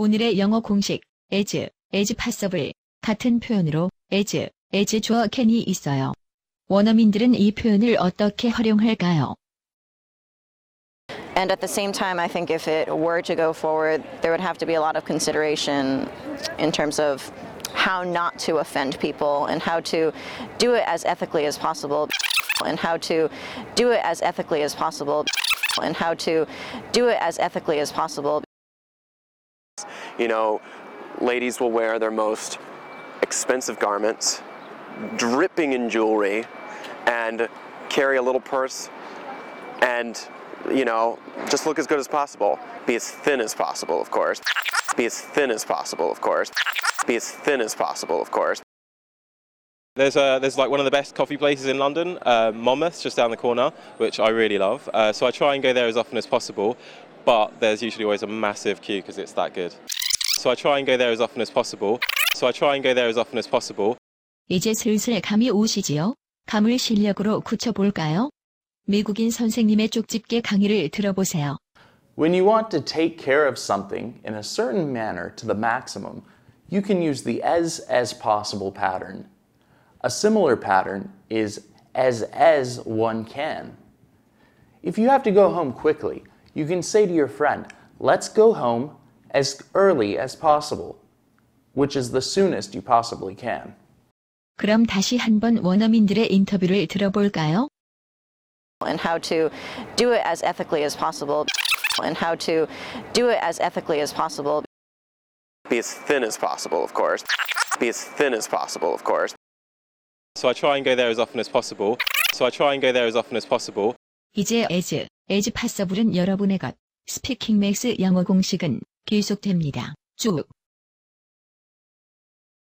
오늘의 영어 공식 as, as possible 같은 표현으로 as, as 주어 can이 있어요. 원어민들은 이 표현을 어떻게 활용할까요? And at the same time, I think if it were to go forward, there would have to be a lot of consideration in terms of how not to offend people and how to do it as ethically as possible and how to do it as ethically as possible and how to do it as ethically as possible You know, ladies will wear their most expensive garments, dripping in jewelry, and carry a little purse and, you know, just look as good as possible. Be as thin as possible, of course. Be as thin as possible, of course. Be as thin as possible, of course. There's a, there's like one of the best coffee places in London, uh, just down the corner, which I really love. Uh, so I try and go there as often as possible, but there's usually always a massive queue because it's that good. So I try and go there as often as possible. So I try and go there as often as possible. 이제 슬슬 감이 오시지요? 감을 실력으로 굳혀볼까요? 미국인 선생님의 쪽집게 강의를 들어보세요. When you want to take care of something in a certain manner to the maximum, you can use the as as possible pattern. A similar pattern is as as one can. If you have to go home quickly, you can say to your friend, let's go home as early as possible, which is the soonest you possibly can. 그럼 다시 한번 원어민들의 인터뷰를 들어볼까요? and how to do it as ethically as possible and how to do it as ethically as possible Be as thin as possible, of course. Be as thin as possible, of course. So I try and go there as often as possible. So I try and go there as often as possible. 이제 as, as possible은 여러분의 것. 스피킹 맥스 영어 공식은 계속됩니다. 쭉.